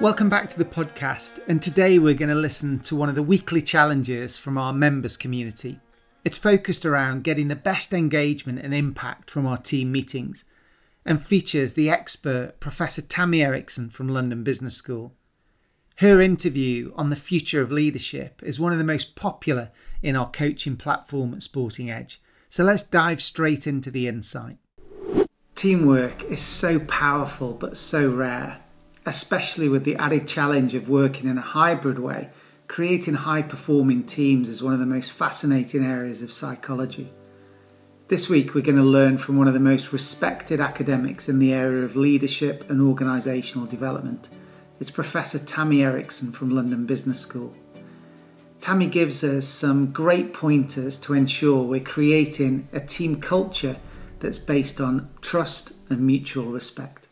Welcome back to the podcast, and today we're going to listen to one of the weekly challenges from our members community. It's focused around getting the best engagement and impact from our team meetings and features the expert Professor Tammy Erickson from London Business School. Her interview on the future of leadership is one of the most popular in our coaching platform at Sporting Edge. So let's dive straight into the insight. Teamwork is so powerful but so rare especially with the added challenge of working in a hybrid way, creating high performing teams is one of the most fascinating areas of psychology. This week, we're going to learn from one of the most respected academics in the area of leadership and organisational development. It's Professor Tammy Erickson from London Business School. Tammy gives us some great pointers to ensure we're creating a team culture that's based on trust and mutual respect.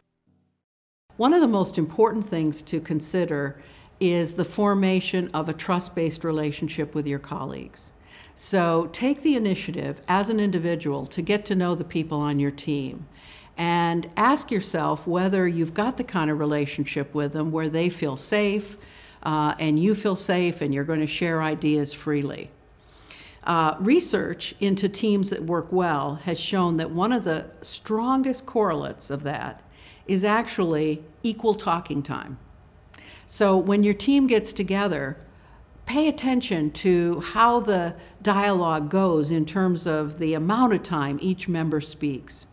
One of the most important things to consider is the formation of a trust based relationship with your colleagues. So take the initiative as an individual to get to know the people on your team and ask yourself whether you've got the kind of relationship with them where they feel safe uh, and you feel safe and you're going to share ideas freely. Uh, research into teams that work well has shown that one of the strongest correlates of that is actually equal talking time. So when your team gets together, pay attention to how the dialogue goes in terms of the amount of time each member speaks.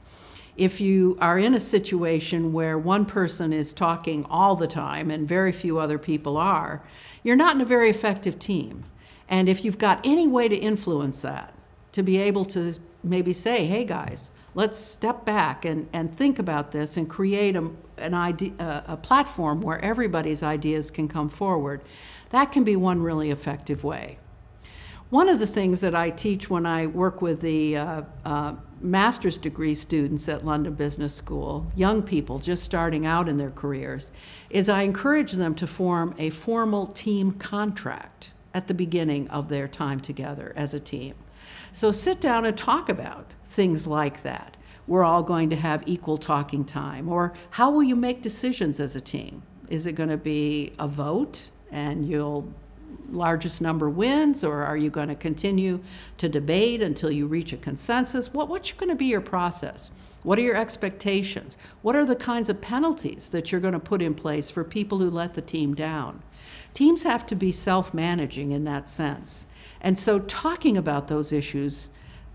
If you are in a situation where one person is talking all the time and very few other people are, you're not in a very effective team. And if you've got any way to influence that, to be able to maybe say, hey guys, let's step back and, and think about this and create a, an idea, a platform where everybody's ideas can come forward. That can be one really effective way. One of the things that I teach when I work with the uh, uh, master's degree students at London Business School, young people just starting out in their careers, is I encourage them to form a formal team contract at the beginning of their time together as a team. So sit down and talk about things like that. We're all going to have equal talking time. Or how will you make decisions as a team? Is it going to be a vote and you'll largest number wins, or are you going to continue to debate until you reach a consensus? What, what's going to be your process? What are your expectations? What are the kinds of penalties that you're going to put in place for people who let the team down? Teams have to be self managing in that sense. And so, talking about those issues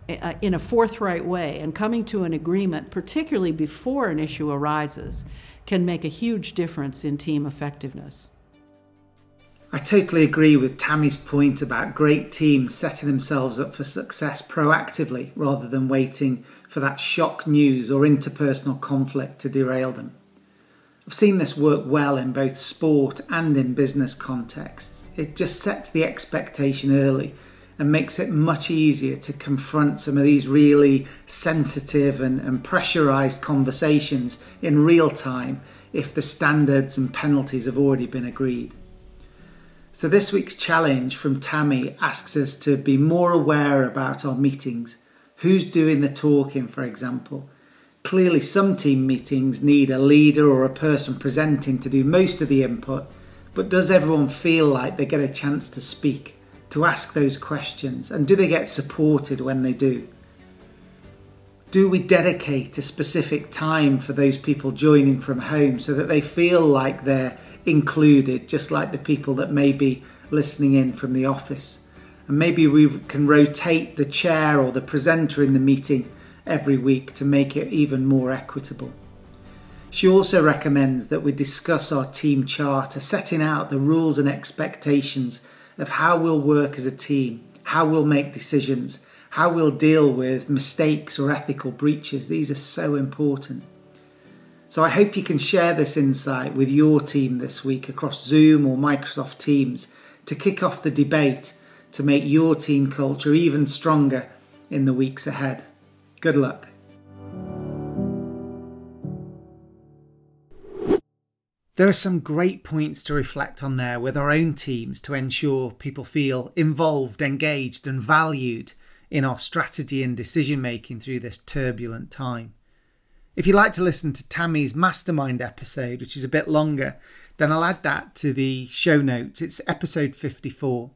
uh, in a forthright way and coming to an agreement, particularly before an issue arises, can make a huge difference in team effectiveness. I totally agree with Tammy's point about great teams setting themselves up for success proactively rather than waiting for that shock news or interpersonal conflict to derail them. I've seen this work well in both sport and in business contexts. It just sets the expectation early and makes it much easier to confront some of these really sensitive and, and pressurized conversations in real time if the standards and penalties have already been agreed. So, this week's challenge from Tammy asks us to be more aware about our meetings. Who's doing the talking, for example? Clearly, some team meetings need a leader or a person presenting to do most of the input, but does everyone feel like they get a chance to speak? to ask those questions? And do they get supported when they do? Do we dedicate a specific time for those people joining from home so that they feel like they're included, just like the people that may be listening in from the office? And maybe we can rotate the chair or the presenter in the meeting every week to make it even more equitable. She also recommends that we discuss our team charter, setting out the rules and expectations of how we'll work as a team, how we'll make decisions, how we'll deal with mistakes or ethical breaches. These are so important. So I hope you can share this insight with your team this week across Zoom or Microsoft Teams to kick off the debate to make your team culture even stronger in the weeks ahead. Good luck. There are some great points to reflect on there with our own teams to ensure people feel involved, engaged, and valued in our strategy and decision making through this turbulent time. If you'd like to listen to Tammy's mastermind episode, which is a bit longer, then I'll add that to the show notes. It's episode 54.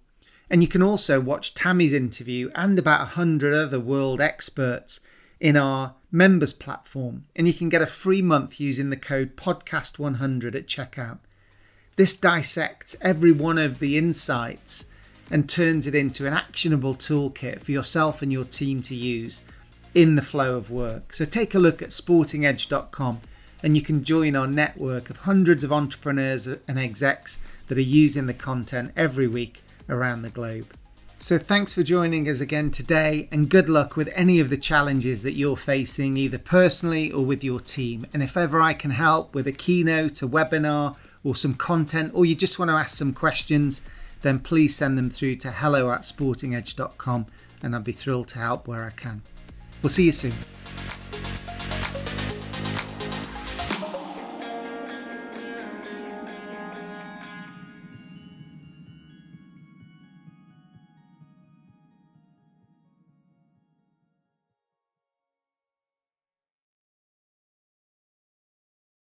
And you can also watch Tammy's interview and about 100 other world experts in our members platform. And you can get a free month using the code podcast100 at checkout. This dissects every one of the insights and turns it into an actionable toolkit for yourself and your team to use in the flow of work. So take a look at sportingedge.com and you can join our network of hundreds of entrepreneurs and execs that are using the content every week around the globe. So, thanks for joining us again today, and good luck with any of the challenges that you're facing, either personally or with your team. And if ever I can help with a keynote, a webinar, or some content, or you just want to ask some questions, then please send them through to hello at sportingedge.com, and I'll be thrilled to help where I can. We'll see you soon.